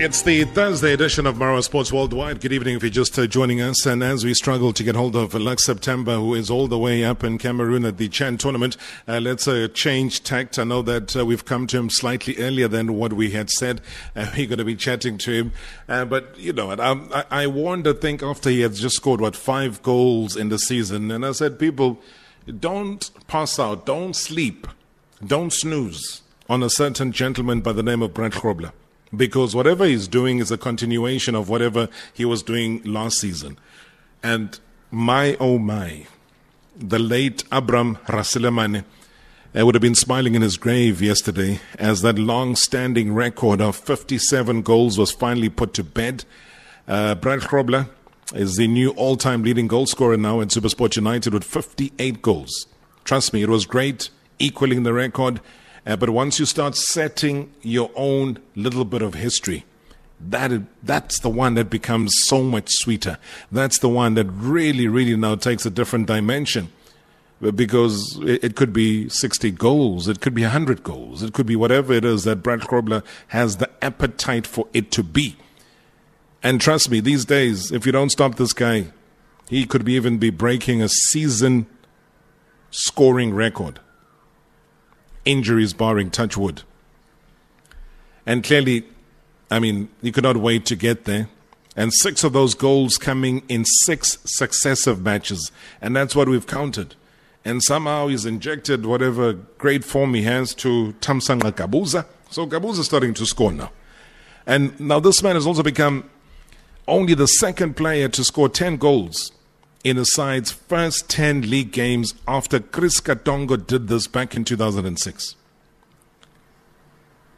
It's the Thursday edition of Marawa Sports Worldwide. Good evening if you're just uh, joining us. And as we struggle to get hold of Lux September, who is all the way up in Cameroon at the Chan tournament, uh, let's uh, change tact. I know that uh, we've come to him slightly earlier than what we had said. Uh, we're going to be chatting to him. Uh, but, you know, um, I, I warned, I think, after he had just scored, what, five goals in the season. And I said, people, don't pass out, don't sleep, don't snooze on a certain gentleman by the name of Brent Grobler because whatever he's doing is a continuation of whatever he was doing last season. And my oh my, the late Abram Raselemane uh, would have been smiling in his grave yesterday as that long standing record of 57 goals was finally put to bed. Uh, Brad Grobler is the new all time leading goal scorer now at Supersport United with 58 goals. Trust me, it was great, equaling the record. Uh, but once you start setting your own little bit of history, that that's the one that becomes so much sweeter. That's the one that really, really now takes a different dimension. Because it, could be 60 goals, it could be 100 goals, it could be whatever it is that Brad Grobler has the appetite for it to be. And trust me, these days, if you don't stop this guy, he could be even be breaking a season scoring record injuries barring touchwood. And clearly, I mean, you could not wait to get there. And six of those goals coming in six successive matches. And that's what we've counted. And somehow he's injected whatever great form he has to Thamsanqa Gabuza. So Gabuza is starting to score now. And now this man has also become only the second player to score 10 goals in the side's first 10 league games after Chris Katongo did this back in 2006.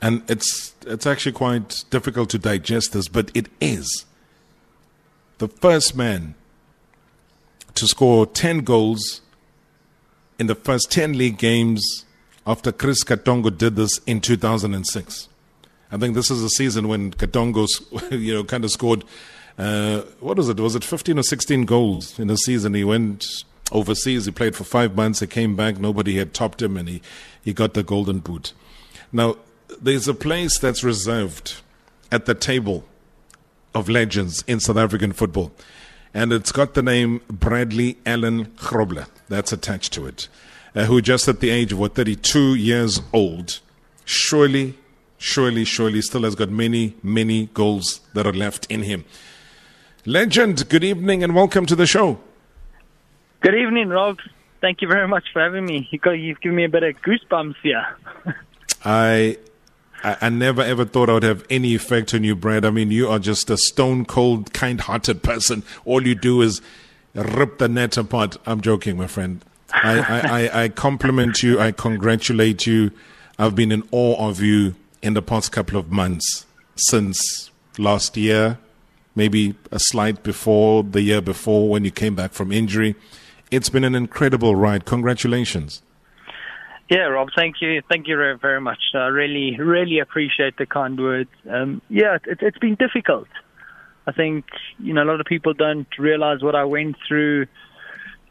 And it's, it's actually quite difficult to digest this, but it is the first man to score 10 goals in the first 10 league games after Chris Katongo did this in 2006. I think this is a season when Katongo, you know, kind of scored uh, what was it? Was it 15 or 16 goals in a season? He went overseas. He played for five months. He came back. Nobody had topped him, and he, he got the golden boot. Now, there's a place that's reserved at the table of legends in South African football, and it's got the name Bradley Allen Grobler that's attached to it, uh, who just at the age of what 32 years old, surely, surely, surely still has got many, many goals that are left in him. Legend, good evening and welcome to the show. Good evening, Rob. Thank you very much for having me. You've given me a bit of goosebumps here. I, I never ever thought I would have any effect on you, Brad. I mean, you are just a stone cold, kind hearted person. All you do is rip the net apart. I'm joking, my friend. I, I, I, I compliment you. I congratulate you. I've been in awe of you in the past couple of months since last year, maybe a slight before the year before when you came back from injury. It's been an incredible ride. Congratulations. Yeah, Rob, thank you. Thank you very much. I really, really appreciate the kind words. Um, yeah, it, it's been difficult. I think, you know, a lot of people don't realize what I went through,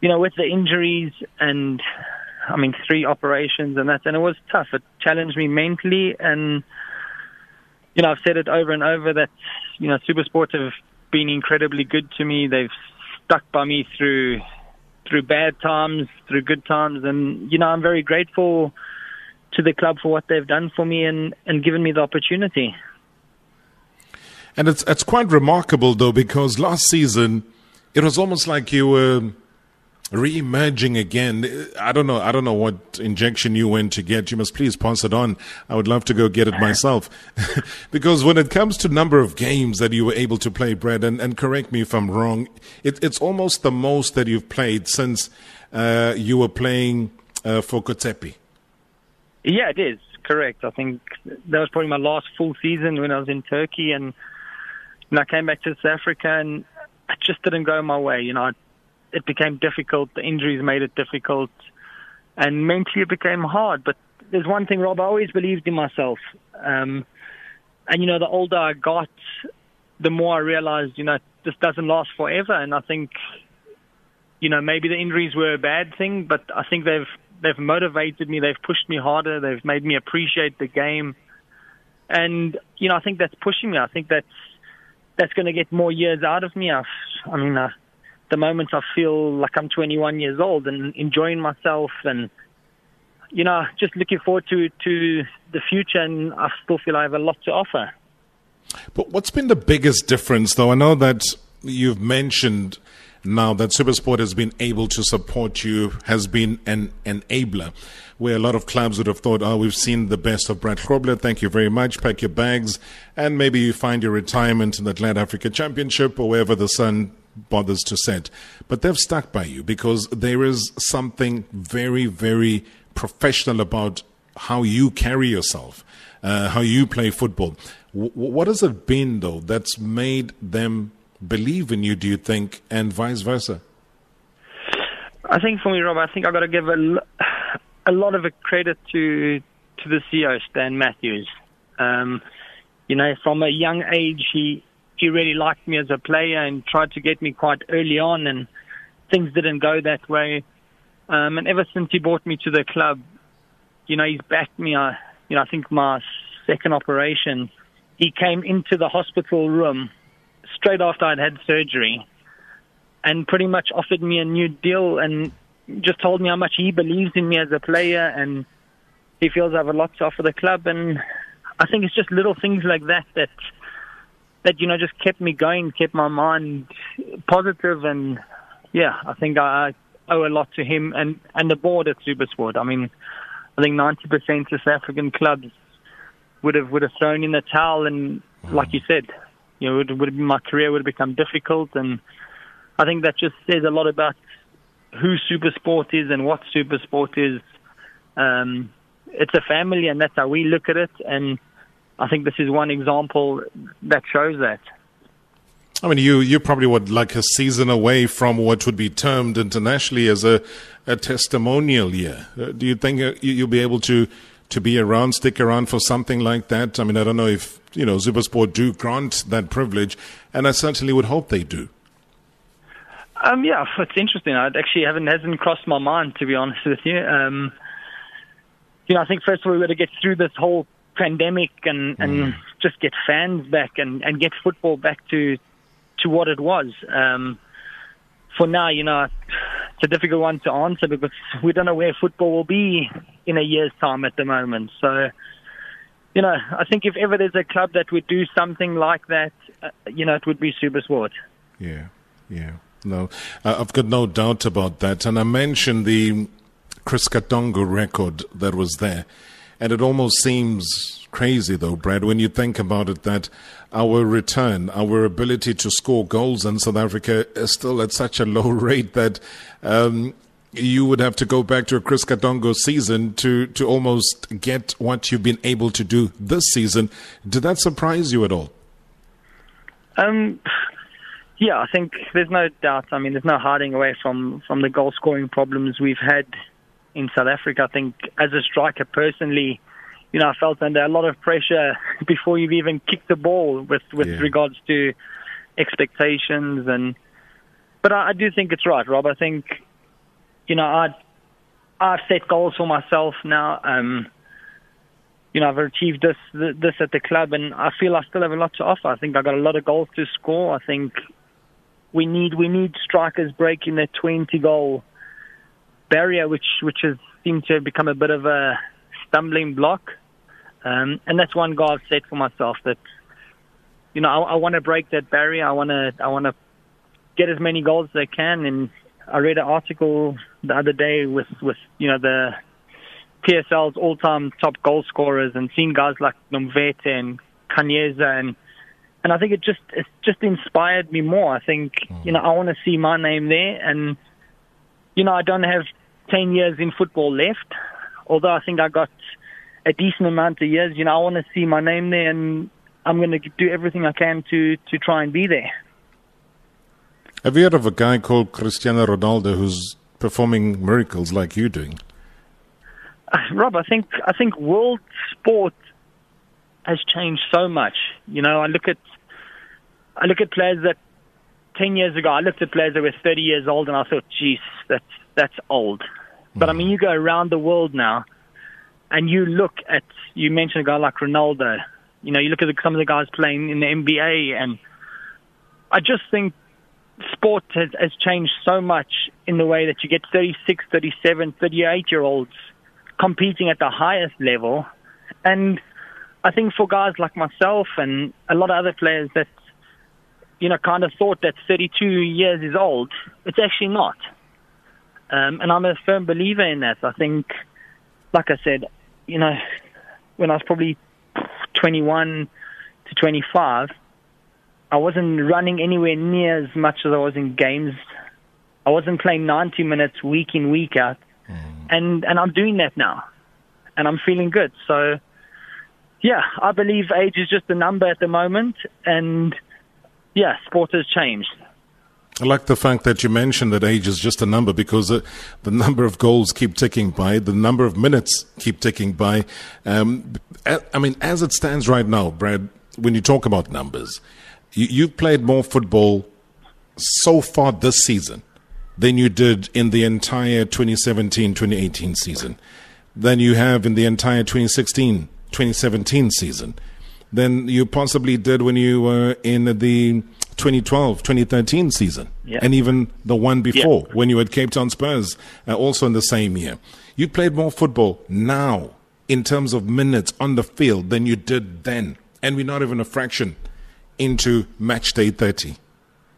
you know, with the injuries and, I mean, three operations and that, and it was tough. It challenged me mentally and, you know, I've said it over and over that you know, Supersport have been incredibly good to me. They've stuck by me through through bad times, through good times, and you know, I'm very grateful to the club for what they've done for me and and given me the opportunity. And it's it's quite remarkable though because last season it was almost like you were re-emerging again. I don't know. I don't know what injection you went to get. You must please pass it on. I would love to go get it myself, because when it comes to number of games that you were able to play, Brad, and, and correct me if I'm wrong, it, it's almost the most that you've played since uh, you were playing uh, for Kotzepe. Yeah, it is correct. I think that was probably my last full season when I was in Turkey, and, and I came back to South Africa, and it just didn't go my way. You know. I, it became difficult. The injuries made it difficult, and mentally it became hard. But there's one thing, Rob. I always believed in myself, um, and you know, the older I got, the more I realized, you know, this doesn't last forever. And I think, you know, maybe the injuries were a bad thing, but I think they've they've motivated me. They've pushed me harder. They've made me appreciate the game. and you know I think that's pushing me. I think that's that's going to get more years out of me. I've, I mean, uh, the moment I feel like I'm 21 years old and enjoying myself and you know just looking forward to to the future, and I still feel I have a lot to offer. But what's been the biggest difference, though? I know that you've mentioned now that Supersport has been able to support you, has been an enabler, where a lot of clubs would have thought, oh, we've seen the best of Brad Grobler, thank you very much, pack your bags, and maybe you find your retirement in the Atlanta Africa Championship or wherever the sun bothers to set. But they've stuck by you because there is something very, very professional about how you carry yourself, uh, how you play football. W- what has it been, though, that's made them believe in you, do you think, and vice versa? I think for me, Rob, I think I've got to give a, a lot of credit to to the CEO, Stan Matthews. Um, you know, from a young age, he he really liked me as a player and tried to get me quite early on, and things didn't go that way. Um, and ever since he brought me to the club, you know, he's backed me. I, you know, I think my second operation, he came into the hospital room straight after I'd had surgery and pretty much offered me a new deal and just told me how much he believes in me as a player and he feels I have a lot to offer the club and I think it's just little things like that that that you know just kept me going, kept my mind positive and yeah, I think I owe a lot to him and and the board at Supersport. I mean, I think 90% of South African clubs would have would have thrown in the towel and like you said, you know, it would, would my career would have become difficult. And I think that just says a lot about who Supersport is and what Supersport is. Um, it's a family, and that's how we look at it. And I think this is one example that shows that. I mean, you you probably would like a season away from what would be termed internationally as a a testimonial year. Uh, do you think uh, you'll be able to to be around, stick around for something like that? I mean, I don't know if, you know, Supersport do grant that privilege, and I certainly would hope they do. Um, yeah, it's interesting. I actually haven't hasn't crossed my mind to be honest with you. Um, you know, I think first of all we got to get through this whole pandemic and and mm. just get fans back and and get football back to to what it was. Um, for now, you know, it's a difficult one to answer because we don't know where football will be in a year's time at the moment. So, you know, I think if ever there's a club that would do something like that, uh, you know, it would be Supersport. Yeah, yeah. No, uh, I've got no doubt about that. And I mentioned the Chris Katongo record that was there. And it almost seems crazy, though, Brad, when you think about it, that our return, our ability to score goals in South Africa is still at such a low rate that um, you would have to go back to a Chris Katongo season to, to almost get what you've been able to do this season. Did that surprise you at all? Um, yeah, I think there's no doubt. I mean, there's no hiding away from, from the goal scoring problems we've had in South Africa. I think as a striker personally, you know, I felt under a lot of pressure before you've even kicked the ball with, with yeah. regards to expectations and but I, I do think it's right, Rob. I think you know, I I've set goals for myself now. Um, you know, I've achieved this this at the club, and I feel I still have a lot to offer. I think I've got a lot of goals to score. I think we need we need strikers breaking the 20 goal barrier, which which has seemed to have become a bit of a stumbling block. Um, and that's one goal I've set for myself that you know I, I want to break that barrier. I want to I want to get as many goals as I can, and I read an article the other day with with you know the PSL's all-time top goal scorers and seen guys like Nomvete and Kanyeza and and I think it just it just inspired me more. I think mm. you know I want to see my name there, and you know I don't have ten years in football left, although I think I got a decent amount of years. You know I want to see my name there, and I'm going to do everything I can to to try and be there. Have you heard of a guy called Cristiano Ronaldo who's performing miracles like you're doing? Uh, Rob, I think I think world sport has changed so much. You know, I look at I look at players that ten years ago I looked at players that were thirty years old and I thought, geez, that's that's old. But. I mean, you go around the world now, and you look at you mentioned a guy like Ronaldo, You know, you look at some of the guys playing in the NBA, and I just think sport has, has changed so much in the way that you get 36, 37, 38 year olds competing at the highest level. And I think for guys like myself and a lot of other players that, you know, kind of thought that 32 years is old, it's actually not. Um, and I'm a firm believer in that. I think, like I said, you know, when I was probably 21 to 25, I wasn't running anywhere near as much as I was in games. I wasn't playing 90 minutes week in, week out. Mm. And, and I'm doing that now. And I'm feeling good. So, yeah, I believe age is just a number at the moment. And, yeah, sport has changed. I like the fact that you mentioned that age is just a number because uh, the number of goals keep ticking by, the number of minutes keep ticking by. Um, I mean, as it stands right now, Brad, when you talk about numbers, you, you've played more football so far this season than you did in the entire 2017 2018 season, than you have in the entire 2016 2017 season, than you possibly did when you were in the 2012 2013 season, yeah. and even the one before yeah. when you had Cape Town Spurs, uh, also in the same year. You played more football now in terms of minutes on the field than you did then, and we're not even a fraction into match day 30.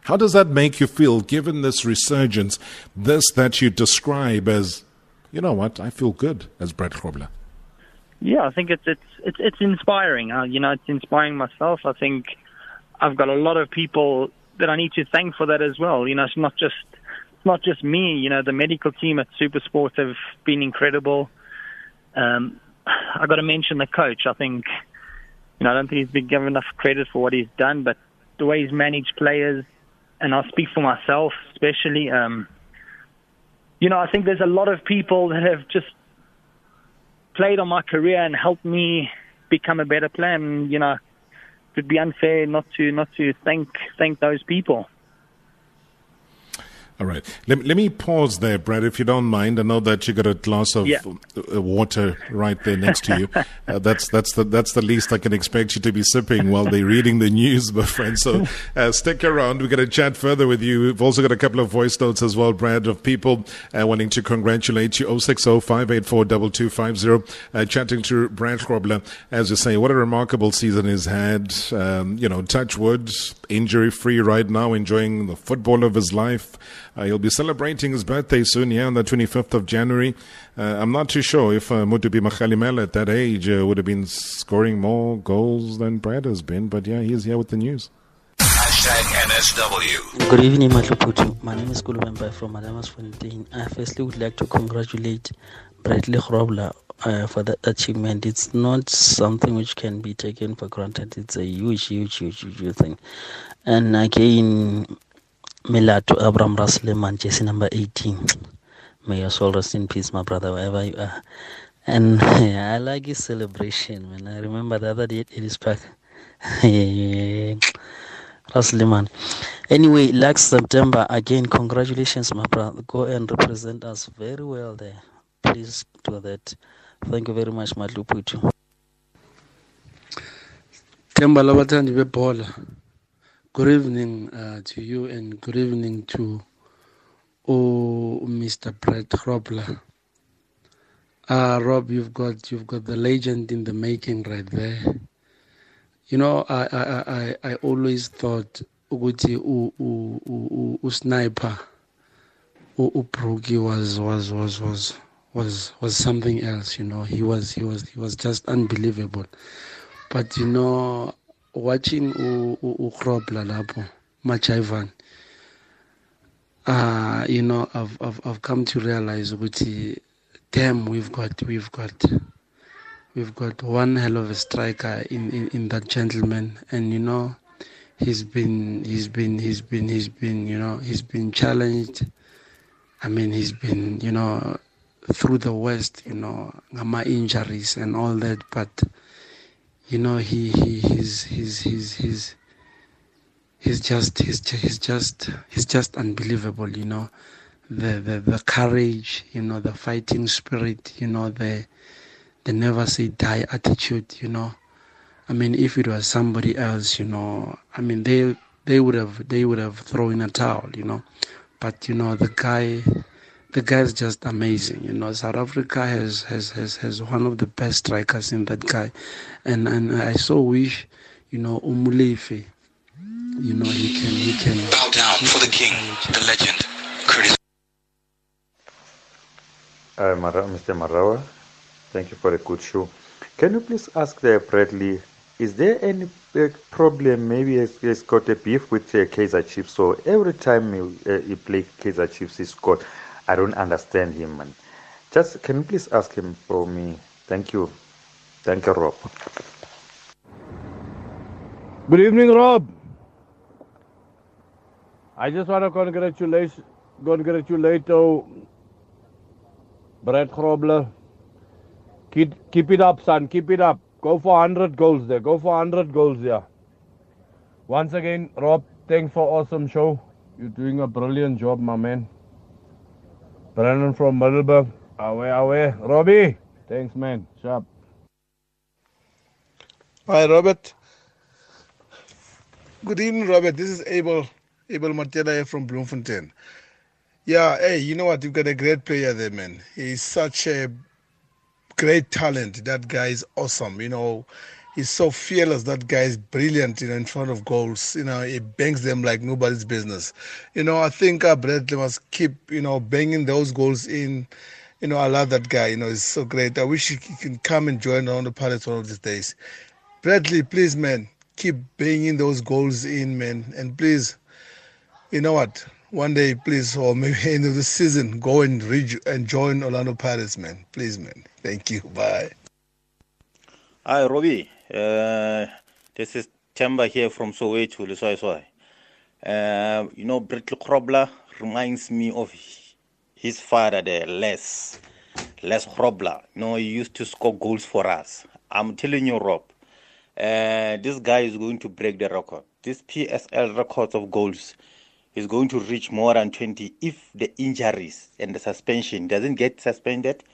How does that make you feel given this resurgence, this that you describe as, you know what, I feel good as Brad Grobler? Yeah, I think it's it's it's, it's inspiring. Uh, you know, it's inspiring myself. I think I've got a lot of people that I need to thank for that as well. You know, it's not just not just me. You know, the medical team at SuperSport have been incredible. Um, I got to mention the coach. I think you know, I don't think he's been given enough credit for what he's done, but the way he's managed players, and I'll speak for myself especially. Um, you know, I think there's a lot of people that have just played on my career and helped me become a better player. And, you know, would be unfair not to not to thank thank those people. All right. Let, let me pause there, Brad, if you don't mind. I know that you got a glass of yeah. Uh, water right there next to you. Uh, that's that's the that's the least I can expect you to be sipping while they're reading the news, my friend. So uh, stick around. We're going to chat further with you. We've also got a couple of voice notes as well, Brad, of people uh, wanting to congratulate you. 060 584 uh, Chatting to Brad Grobler, as you say, what a remarkable season he's had. Um, you know, touch wood, injury free right now, enjoying the football of his life. Uh, he'll be celebrating his birthday soon, yeah, on the 25th of January. Uh, I'm not too sure if uh, Mutupi Makgalemela at that age uh, would have been scoring more goals than Brad has been, but yeah, he's here with the news. Hashtag NSW. Good evening, Matluputu. My name is Kulubemba from Madamas Fontaine. I firstly would like to congratulate Bradley Grobler uh, for that achievement. It's not something which can be taken for granted. It's a huge, huge, huge, huge thing. And again, Milato Abraham Raselemane, Jesse number 18. May your soul rest in peace, my brother, wherever you are. And yeah, I like his celebration, man. I remember the other day it is back. Raselemane. Anyway, last September, again, congratulations, my brother. Go and represent us very well there. Please do that. Thank you very much, Matluputu. Themba labathandi bebhola Good evening uh, to you and good evening to oh, Mr. Brett Grobler. Uh, Rob, you've got you've got the legend in the making right there. You know, I I I, I always thought ukuthi u sniper u Brookie was was was was was was something else. You know, he was he was he was just unbelievable. But you know, watching uRobla lapho Majaivan uh you know I've I've I've come to realize ukuthi damn we've got we've got we've got one hell of a striker in, in, in that gentleman. And you know he's been he's been he's been he's been you know he's been challenged. I mean he's been you know through the west you know ngama injuries and all that but you know he he he's he's he's he's he's just he's he's just he's just unbelievable you know the the the courage you know the fighting spirit you know the the never say die attitude you know I mean, if it was somebody else, you know, I mean, they they would have they would have thrown a towel, you know. But you know, the guy, the guy is just amazing. You know, South Africa has has has, has one of the best strikers in that guy, and and I so wish, you know, Umulefe, you know, he can he can Bow down for the king, the legend, Curtis. Uh, Mara, Mr. Marawa, thank you for a good show. Can you please ask the Bradley, is there any uh, problem? Maybe he's, he's got a beef with uh, Kaizer Chiefs. So every time he, uh, he play Kaizer Chiefs, he scored. I don't understand him, man. Just can you please ask him for me? Thank you. Thank you, Rob. Good evening, Rob. I just want to congratulate, congratulate uh, Brett. Keep, keep it up, son. Keep it up. Go for 100 goals there. Go for 100 goals there. Once again, Rob, thanks for awesome show. You're doing a brilliant job, my man. Brandon from Middleburg. Away, away. Robbie, thanks, man. Sharp. Hi, Robert. Good evening, Robert. This is Abel, Abel Matela here from Bloemfontein. Yeah, hey, you know what? You've got a great player there, man. He's such a great talent. That guy is awesome. You know, he's so fearless. That guy is brilliant. You know, in front of goals. You know, he bangs them like nobody's business. You know, I think uh, Bradley must keep you know banging those goals in. You know, I love that guy. You know, he's so great. I wish he can come and join on the Pirates one of these days. Bradley, please, man, keep banging those goals in, man, and please, you know what? One day, please, or maybe end of the season, go and read and join Orlando Pirates, man. Please, man. Thank you. Bye. Hi, Robbie. Uh, this is Temba here from Soweto, Lesotho. Uh, you know, Brett Krobler reminds me of his father there, Les. Les Krobler. You know, he used to score goals for us. I'm telling you, Rob, uh, this guy is going to break the record. This PSL record of goals is going to reach more than 20 if the injuries and the suspension doesn't get suspended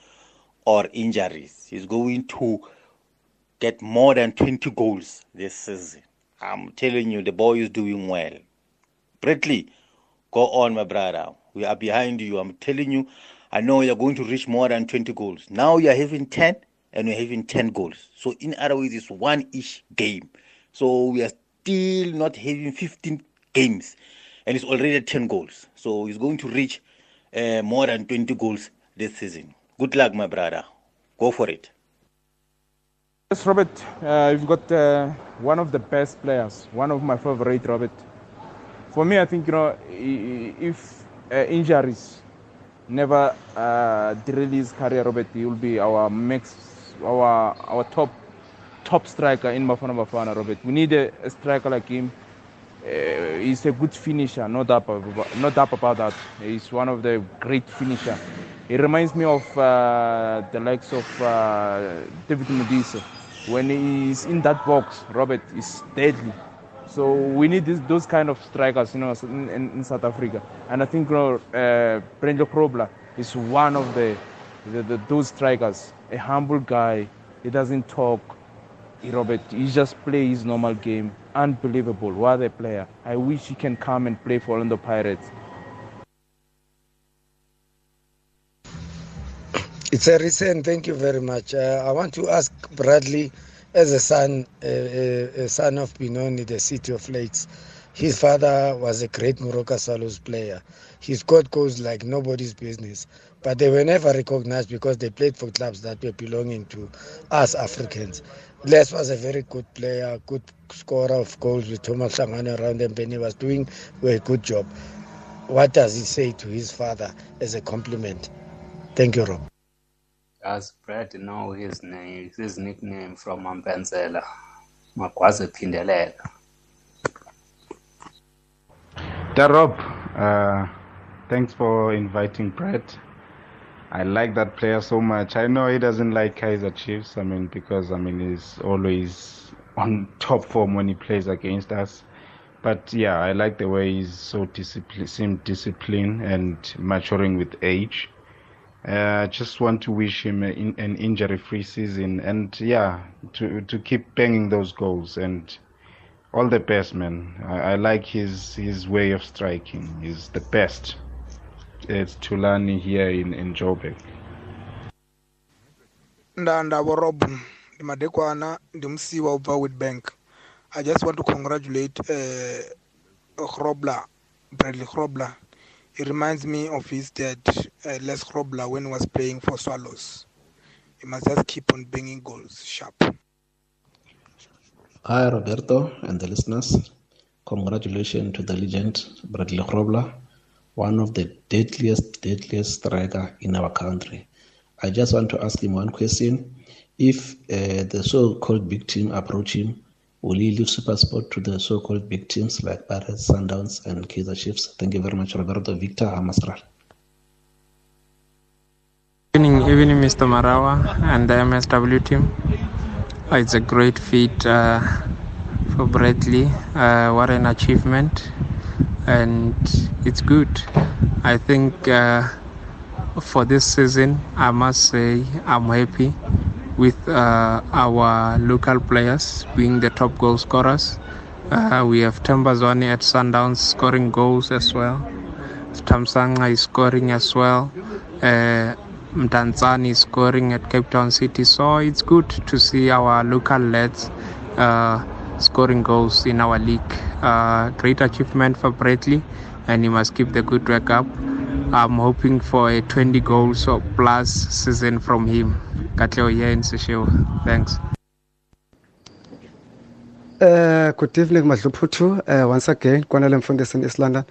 or injuries. He's going to get more than 20 goals this season. I'm telling you, the boy is doing well. Bradley, go on, my brother. We are behind you. I'm telling you, I know you're going to reach more than 20 goals. Now you're having 10 and you're having 10 goals. So, in other words, it's one each game. So, we are still not having 15 games and it's already 10 goals. So, he's going to reach uh, more than 20 goals this season. Good luck, my brother. Go for it. Yes, Robert, uh, you've got uh, one of the best players, one of my favorite, Robert. For me, I think, you know, if uh, injuries never uh, derail his career, Robert, he will be our max, our our top top striker in Bafana Bafana, Robert. We need a, a striker like him. Uh, he's a good finisher, no doubt, about, no doubt about that. He's one of the great finisher. He reminds me of uh, the likes of uh, David Modise. When he's in that box, Robert is deadly. So we need this, those kind of strikers, you know, in, in, South Africa. And I think you know, uh, Brendo Krobler is one of the, the, the those strikers. A humble guy. He doesn't talk. He, Robert, he just plays his normal game. Unbelievable. What a player. I wish he can come and play for Orlando Pirates. It's a recent. Thank you very much. Uh, I want to ask Bradley, as a son, uh, a son of Benoni, the city of lakes. His father was a great Moroka Swallows player. He scored goals like nobody's business, but they were never recognized because they played for clubs that were belonging to us Africans. Les was a very good player, good scorer of goals with Thomas Sangane around him, and he was doing a good job. What does he say to his father as a compliment? Thank you, Rob. Does Brad know his name, his nickname from Mampenzela? Magwaze Pindelela. Rob, uh, thanks for inviting Brett. I like that player so much. I know he doesn't like Kaizer Chiefs. I mean, because I mean he's always on top form when he plays against us. But yeah, I like the way he's so disciplined, seem disciplined and maturing with age. Uh, just want to wish him in, an injury-free season, and yeah, to to keep banging those goals and all the best, man. I, I like his his way of striking. He's the best. It's Tulani here in in Joburg. ndandavo rob ndimadekwana ndimsiwa ubva witbank i just want to congratulate uh, Grobler, bradley grobler He reminds me of his dad, uh, Les Grobler, when he was playing for Swallows. He must just keep on banging goals sharp. Hi, Roberto and the listeners. Congratulations to the legend, Bradley Grobler, one of the deadliest, deadliest striker in our country. I just want to ask him one question. If uh, the so-called big team approach him Will he leave SuperSport to the so-called big teams like Pirates, Sundowns, and Kaizer Chiefs? Thank you very much, Roberto Victor Amasral. Evening, Mr. Marawa and the MSW team. Uh, it's a great feat uh, for Bradley. Uh, what an achievement, and it's good. I think uh, for this season, I must say I'm happy with uh, our local players being the top goal scorers. Uh, we have Themba Zwane at Sundowns scoring goals as well. Thamsanqa is scoring as well. Mdantsane scoring at Cape Town City. So it's good to see our local lads uh, scoring goals in our league. Uh, great achievement for Bradley, and he must keep the good work up. I'm hoping for a 20 goals or plus season from him. Katleo here in Seshego. Thanks. Uh, good evening. Uh, once again, Kwanele Mfundisi in East London.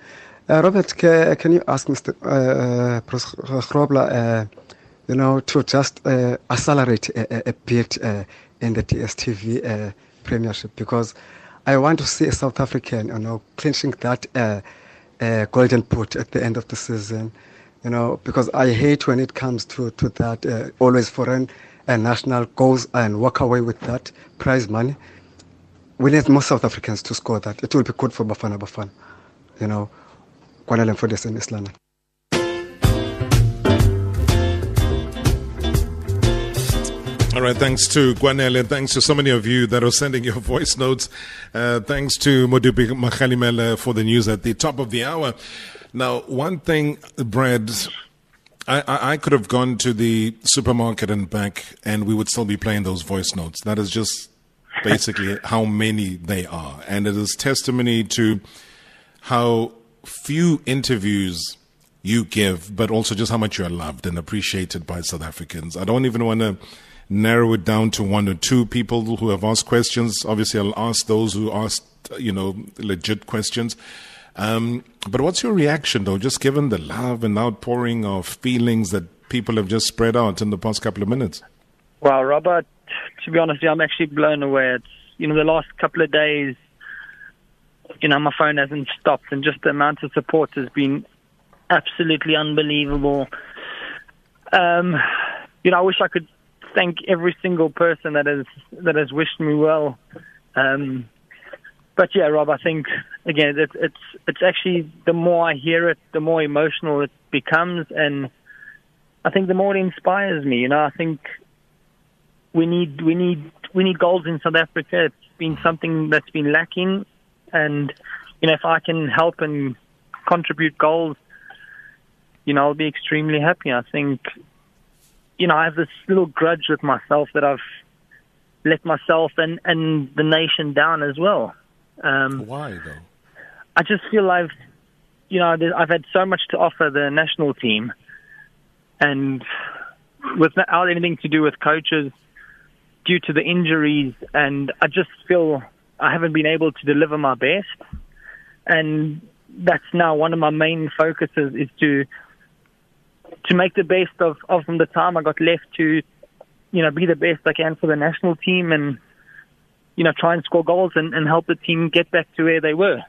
Uh, Robert, can, can you ask Mr. Uh, Grobler, uh, you know, to just uh, accelerate a, a bit uh, in the DSTV uh, Premiership because I want to see a South African, you know, clinching that uh, uh, golden boot at the end of the season you know, because I hate when it comes to, to that, uh, always foreign and national goes and walk away with that prize money. We need more South Africans to score that. It will be good for Bafana Bafana, you know, Kwanele for this in All right, thanks to Gwanele. Thanks to so many of you that are sending your voice notes. Uh, thanks to Modupi Makhalimele for the news at the top of the hour. Now, one thing, Brad, I, I, I, could have gone to the supermarket and back, and we would still be playing those voice notes. That is just basically how many they are. And it is testimony to how few interviews you give, but also just how much you are loved and appreciated by South Africans. I don't even want to narrow it down to one or two people who have asked questions. Obviously, I'll ask those who asked, you know, legit questions. Um, but what's your reaction, though, just given the love and outpouring of feelings that people have just spread out in the past couple of minutes? Well, Robert, to be honest, I'm actually blown away. It's, you know, the last couple of days, you know, my phone hasn't stopped, and just the amount of support has been absolutely unbelievable. Um, you know, I wish I could thank every single person that has that has wished me well. Um, but yeah, Rob, I think again, it's it's it's actually the more I hear it, the more emotional it becomes, and I think the more it inspires me. You know, I think we need we need we need goals in South Africa. It's been something that's been lacking, and you know, if I can help and contribute goals, you know, I'll be extremely happy. I think, you know, I have this little grudge with myself that I've let myself and and the nation down as well. Um, Why though? I just feel I've, you know, I've had so much to offer the national team, and without anything to do with coaches, due to the injuries, and I just feel I haven't been able to deliver my best, and that's now one of my main focuses is to to make the best of, of from the time I got left to, you know, be the best I can for the national team and you know, try and score goals and, and help the team get back to where they were.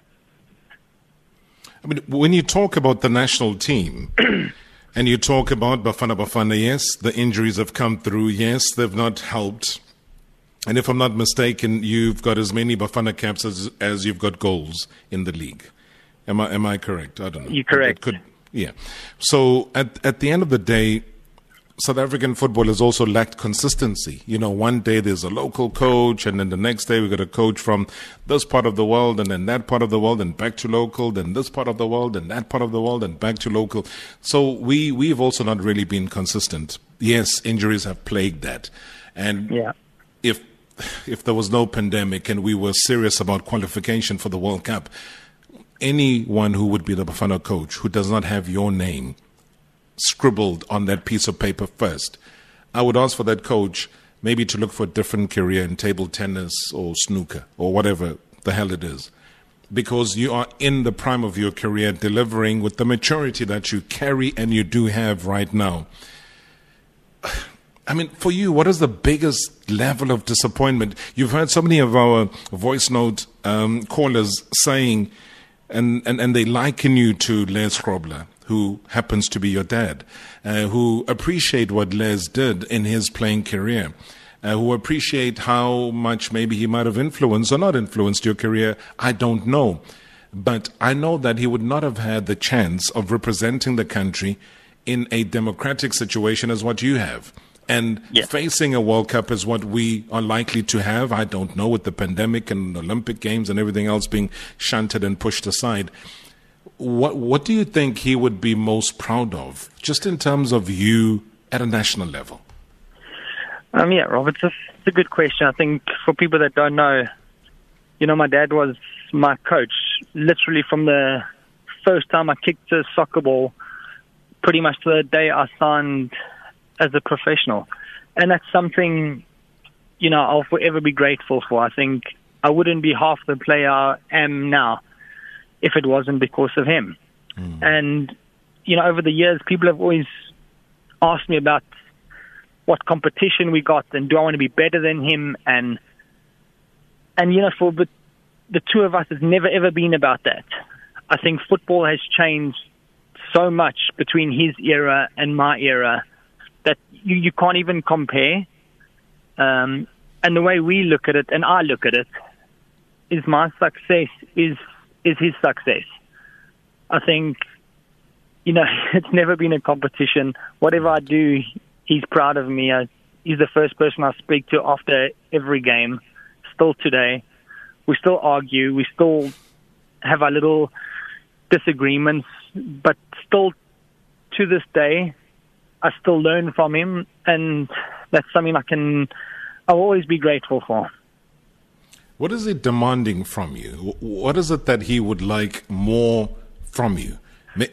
I mean, when you talk about the national team, and you talk about Bafana Bafana, yes, the injuries have come through, yes, they've not helped. And if I'm not mistaken, you've got as many Bafana caps as, as you've got goals in the league. Am I am I correct? I don't know. You're correct. Could, yeah. So at at the end of the day, South African football has also lacked consistency. You know, one day there's a local coach, and then the next day we got a coach from this part of the world, and then that part of the world, and back to local, then this part of the world, and that part of the world, and back to local. So we we've also not really been consistent. Yes, injuries have plagued that, and yeah. if if there was no pandemic and we were serious about qualification for the World Cup, anyone who would be the Bafana coach who does not have your name scribbled on that piece of paper first. I would ask for that coach maybe to look for a different career in table tennis or snooker or whatever the hell it is. Because you are in the prime of your career, delivering with the maturity that you carry and you do have right now. I mean, for you, what is the biggest level of disappointment? You've heard so many of our voice note um, callers saying, and, and, and they liken you to Les Grobler who happens to be your dad, uh, who appreciate what Les did in his playing career. Uh, who appreciate how much maybe he might have influenced or not influenced your career, I don't know. But I know that he would not have had the chance of representing the country in a democratic situation as what you have. And facing a World Cup is what we are likely to have. I don't know with the pandemic and Olympic Games and everything else being shunted and pushed aside what what do you think he would be most proud of, just in terms of you at a national level? Um, yeah, Rob, it's a, it's a good question. I think for people that don't know, you know, my dad was my coach literally from the first time I kicked a soccer ball, pretty much to the day I signed as a professional, and that's something, you know, I'll forever be grateful for. I think I wouldn't be half the player I am now if it wasn't because of him. Mm. And, you know, over the years, people have always asked me about what competition we got and do I want to be better than him and and you know for the the two of us has never ever been about that. I think football has changed so much between his era and my era that you, you can't even compare. Um, and the way we look at it and I look at it is my success is is his success. I think, you know, it's never been a competition. Whatever I do, he's proud of me. I, he's the first person I speak to after every game. Still today, we still argue. We still have our little disagreements, but still to this day, I still learn from him, and that's something I can. I'll always be grateful for. What is he demanding from you? What is it that he would like more from you?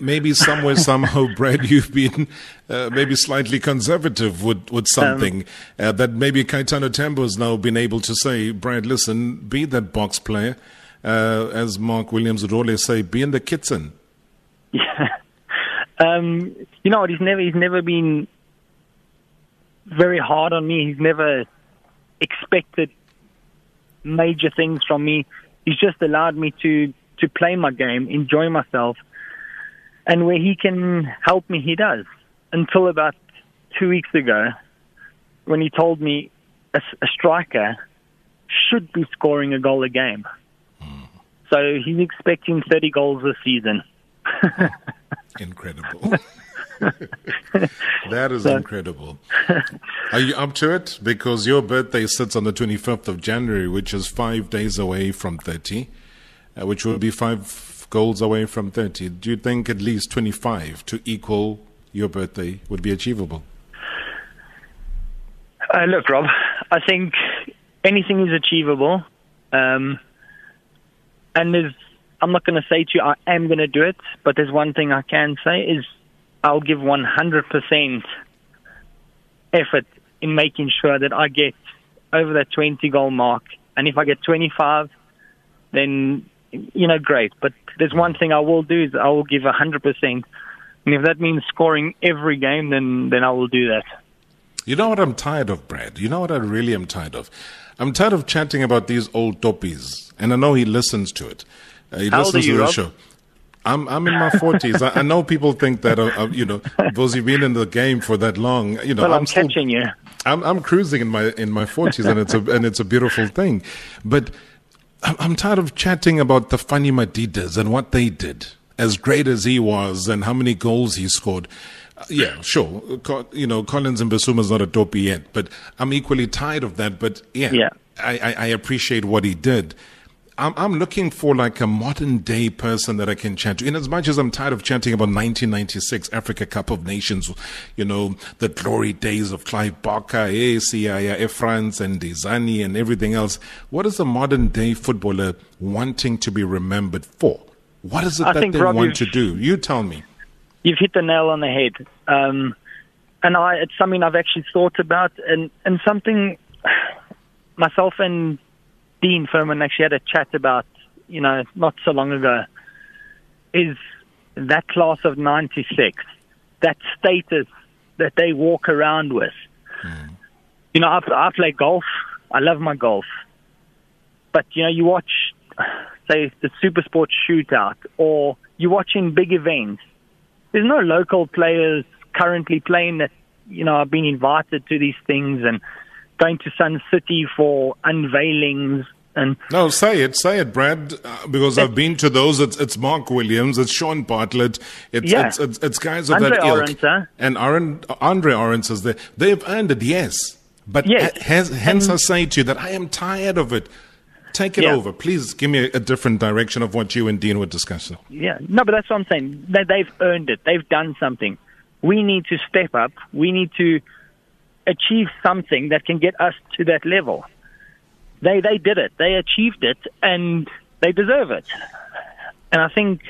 Maybe somewhere, somehow, Brad, you've been uh, maybe slightly conservative with, with something um, uh, that maybe Kaitano Tembo has now been able to say, Brad, listen, be that box player. Uh, as Mark Williams would always say, be in the kitchen. Yeah. Um, you know? He's never, he's never been very hard on me. He's never expected major things from me. He's just allowed me to to play my game, enjoy myself, and where he can help me, he does. Until about two weeks ago, when he told me a, a striker should be scoring a goal a game. So he's expecting 30 goals this season. Incredible. that is so, incredible. Are you up to it? Because your birthday sits on the 25th of January, which is five days away from 30, uh, which would be five goals away from 30. Do you think at least 25 to equal your birthday would be achievable? Uh, look, Rob, I think anything is achievable. Um, and there's, I'm not going to say to you I am going to do it, but there's one thing I can say is I'll give 100% effort in making sure that I get over that 20 goal mark. And if I get 25, then, you know, great. But there's one thing I will do is I will give 100%. And if that means scoring every game, then, then I will do that. You know what I'm tired of, Brad? You know what I really am tired of? I'm tired of chatting about these old toppies. And I know he listens to it. Uh, he How listens old are you, to the show. I'm I'm in my forties. I, I, know people think that uh, uh, you know because you've been in the game for that long. You know, well, I'm, I'm still, catching you. I'm I'm cruising in my in my forties, and it's a and it's a beautiful thing. But I'm, I'm tired of chatting about the Fani Madidas and what they did. As great as he was, and how many goals he scored. Yeah, sure. Co- You know, Collins Mbesuma's not a dopey yet, but I'm equally tired of that. But yeah, Yeah. I, I, I appreciate what he did. I'm, I'm looking for like a modern day person that I can chat to. In as much as I'm tired of chatting about 1996 Africa Cup of Nations, you know, the glory days of Clive Barker, Siaya, eh, France and Dizani and everything else. What is a modern day footballer wanting to be remembered for? What is it I that they Rob, want to do? You tell me. you've hit the nail on the head. Um, and I, it's something I've actually thought about, and, and something myself and Dean Furman actually had a chat about, you know, not so long ago, is that class of 96, that status that they walk around with. Hmm. You know, I, I play golf. I love my golf. But, you know, you watch, say, the Super Sports shootout, or you're watching big events. There's no local players currently playing that, you know, have been invited to these things and going to Sun City for unveilings and No, say it, say it, Brad, uh, because I've been to those. It's, it's Mark Williams, it's Shaun Bartlett, it's Yeah. it's, it's, it's guys of Andre that ilk. And Aaron, Andre Arendse is there. They've earned it, yes. But Yes. has, hence I say to you that I am tired of it. Take it Yeah. over. Please give me a, a different direction of what you and Dean were discussing. Yeah, no, but that's what I'm saying. They, they've earned it. They've done something. We need to step up. We need to achieve something that can get us to that level. They they did it. They achieved it, and they deserve it. And I think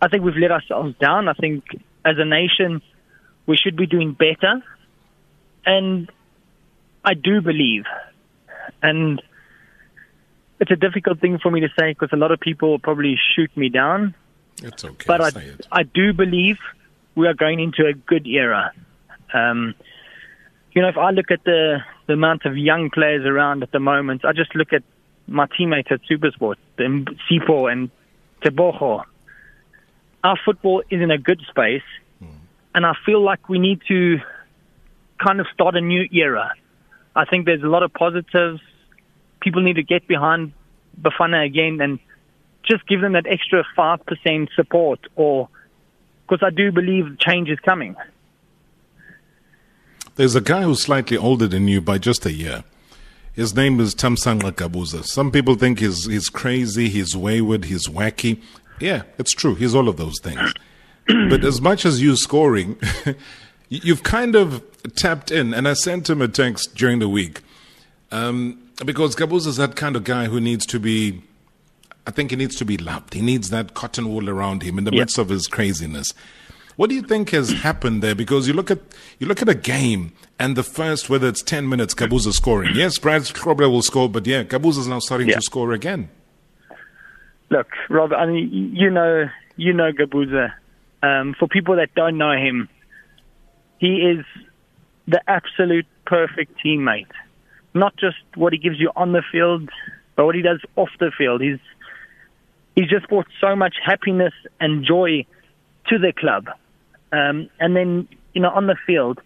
I think we've let ourselves down. I think as a nation we should be doing better. And I do believe, and it's a difficult thing for me to say because a lot of people will probably shoot me down. It's okay. But I, it. I do believe we are going into a good era. Um, you know, if I look at the, the amount of young players around at the moment, I just look at my teammates at Supersport, Sipho and Teboho. Our football is in a good space, hmm. and I feel like we need to kind of start a new era. I think there's a lot of positives. People need to get behind Bafana again and just give them that extra 5% support or because I do believe change is coming. There's a guy who's slightly older than you by just a year. His name is Thamsanqa Gabuza. Some people think he's, he's crazy, he's wayward, he's wacky. Yeah, it's true. He's all of those things. but as much as you scoring, you- you've kind of tapped in. And I sent him a text during the week um, because Gabuza's that kind of guy who needs to be, I think he needs to be loved. He needs that cotton wool around him in the midst of his craziness. What do you think has happened there? Because you look at you look at a game and the first, whether it's ten minutes, Gabuza scoring. Yes, Brad Grobler will score, but yeah, Gabuza's now starting Yeah. to score again. Look, Rob, I mean, you know, you know Gabuza. Um, for people that don't know him, he is the absolute perfect teammate. Not just what he gives you on the field, but what he does off the field. He's he's just brought so much happiness and joy to the club. Um, and then, you know, on the field,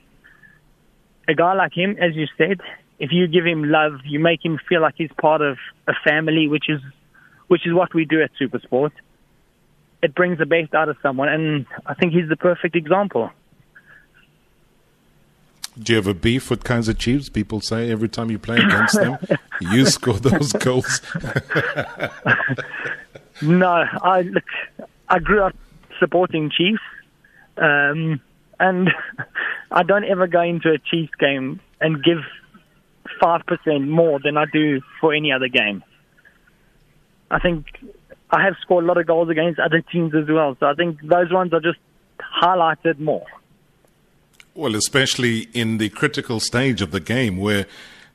a guy like him, as you said, if you give him love, you make him feel like he's part of a family, which is which is what we do at Supersport. It brings the best out of someone, and I think he's the perfect example. Do you have a beef with Kaizer Chiefs? People say every time you play against them, you score those goals. No, I look. I grew up supporting Chiefs, um, and I don't ever go into a Chiefs game and give five percent more than I do for any other game. I think I have scored a lot of goals against other teams as well, so I think those ones are just highlighted more. Well, especially in the critical stage of the game where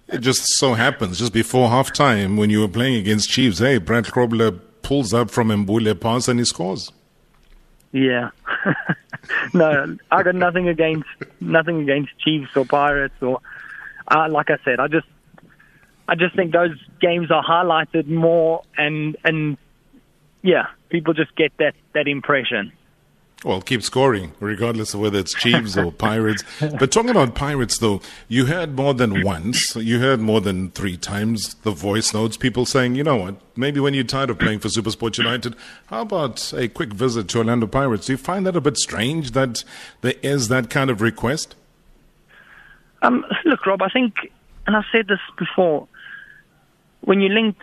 it just so happens, just before halftime, when you were playing against Chiefs, hey, Brad Grobler pulls up from Mbule pass and he scores. Yeah. no, I got nothing against nothing against Chiefs or Pirates or uh, like I said, I just I just think those games are highlighted more and and yeah, people just get that that impression. Well, keep scoring, regardless of whether it's Chiefs or Pirates. But talking about Pirates, though, you heard more than once, you heard more than three times the voice notes, people saying, you know what, maybe when you're tired of playing for Supersport United, how about a quick visit to Orlando Pirates? Do you find that a bit strange that there is that kind of request? Um, look, Rob, I think, and I've said this before, when you link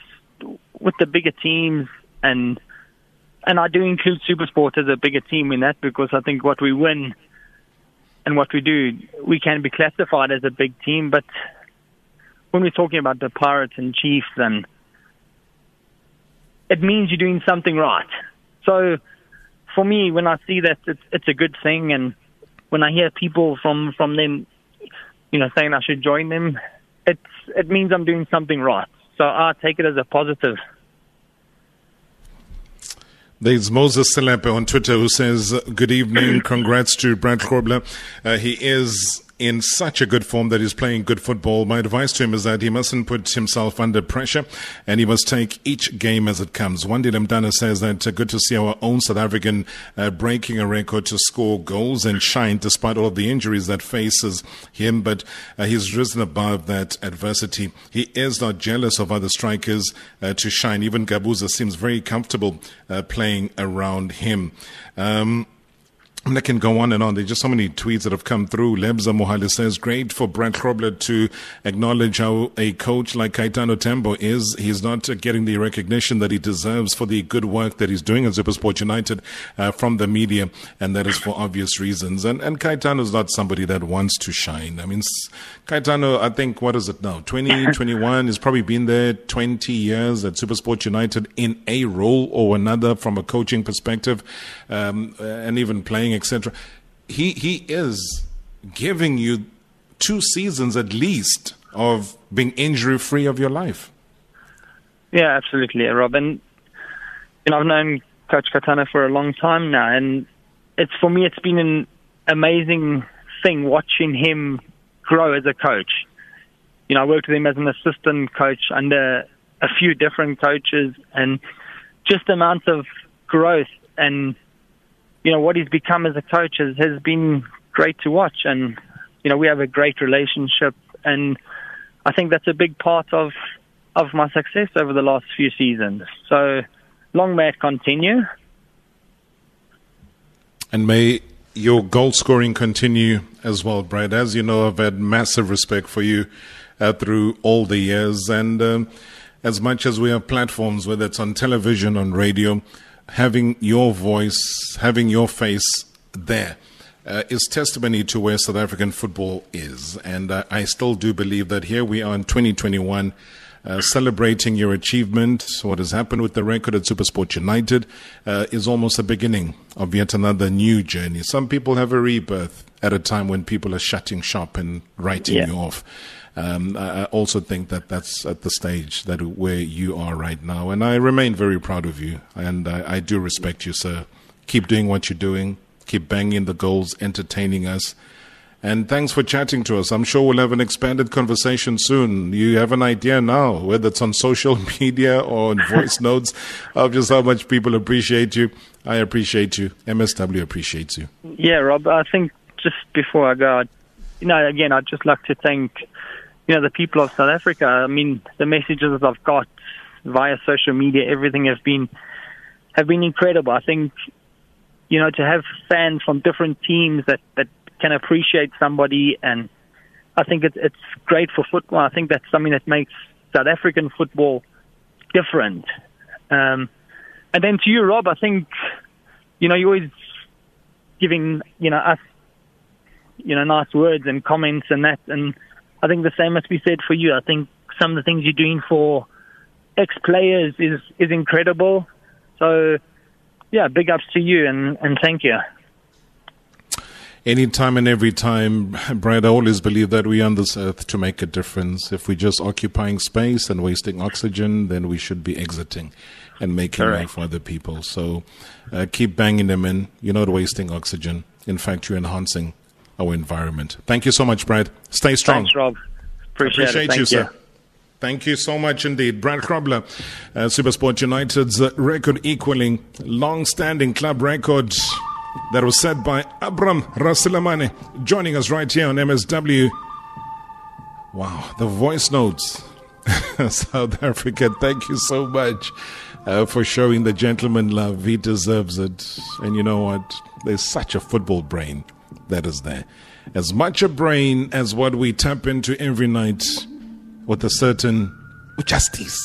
with the bigger teams and and I do include Supersport as a bigger team in that because I think what we win and what we do, we can be classified as a big team. But when we're talking about the Pirates and Chiefs, then it means you're doing something right. So for me, when I see that, it's, it's a good thing. And when I hear people from, from them, you know, saying I should join them, it's, it means I'm doing something right. So I take it as a positive. There's Moses Selepe on Twitter who says, Good evening. Congrats to Brad Grobler. Uh, he is in such a good form that he's playing good football. My advice to him is that he mustn't put himself under pressure and he must take each game as it comes. Wandi Lemdana says that uh, good to see our own South African uh, breaking a record to score goals and shine despite all of the injuries that faces him, but uh, he's risen above that adversity. He is not jealous of other strikers uh, to shine. Even Gabuza seems very comfortable uh, playing around him. Um, I can go on and on. There's just so many tweets that have come through. Lebza Mohali says, great for Brad Grobler to acknowledge how a coach like Kaitano Tembo is. He's not getting the recognition that he deserves for the good work that he's doing at Supersport United uh, from the media, and that is for obvious reasons. And, and Kaitano is not somebody that wants to shine. I mean, Kaitano, I think, what is it now? 2021 He's probably been there 20 years at Supersport United in a role or another from a coaching perspective, um, and even playing etc. He he is giving you two seasons at least of being injury free of your life. Yeah, absolutely, Robin. You know, I've known Coach Kaitano for a long time now, and it's for me, it's been an amazing thing watching him grow as a coach. You know, I worked with him as an assistant coach under a few different coaches, and just the amount of growth and you know, what he's become as a coach has, has been great to watch. And, you know, we have a great relationship. And I think that's a big part of, of my success over the last few seasons. So long may it continue. And may your goal scoring continue as well, Brad. As you know, I've had massive respect for you uh, through all the years. And um, as much as we have platforms, whether it's on television, on radio, having your voice, having your face there. Uh, is testimony to where South African football is. And uh, I still do believe that here we are in 2021, uh, celebrating your achievement. What has happened with the record at Supersport United uh, is almost the beginning of yet another new journey. Some people have a rebirth at a time when people are shutting shop and writing yeah. you off. Um, I also think that that's at the stage that where you are right now, and I remain very proud of you, and I, I do respect you, sir. Keep doing what you're doing. Keep banging the goals, entertaining us. And thanks for chatting to us. I'm sure we'll have an expanded conversation soon. You have an idea now, whether it's on social media or on voice notes, of just how much people appreciate you. I appreciate you. MSW appreciates you. Yeah, Rob, I think just before I go, you know, again, I'd just like to thank you know, the people of South Africa. I mean, the messages I've got via social media, everything has been have been incredible. I think, you know, to have fans from different teams that that can appreciate somebody, and I think it's it's great for football. I think that's something that makes South African football different. Um, and then to you, Rob, I think, you know, you're always giving, you know, us, you know, nice words and comments and that, and I think the same must be said for you. I think some of the things you're doing for ex players is is incredible. So, yeah, big ups to you and, and thank you. Anytime and every time, Brad, I always believe that we're on this earth to make a difference. If we're just occupying space and wasting oxygen, then we should be exiting and making Correct. life for other people. So uh, keep banging them in. You're not wasting oxygen. In fact, you're enhancing our environment. Thank you so much, Brad. Stay strong. Thanks, Rob. Appreciate, Appreciate you, you, sir. Thank you so much indeed. Brad Grobler, uh, Supersport United's uh, record equaling long standing club record that was said by Abram Raselemane, joining us right here on MSW. Wow, the voice notes. South Africa, thank you so much uh, for showing the gentleman love. He deserves it. And you know what? There's such a football brain that is there. As much a brain as what we tap into every night with a certain justice.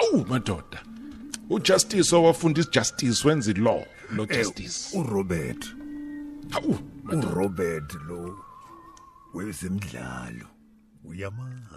Oh, my daughter. Ujustice owafundisa justice When's wenza law no eh, justice. Oh, Robert. uRobert. Hawu, uRobert lo wezemidlalo. Uyamazi.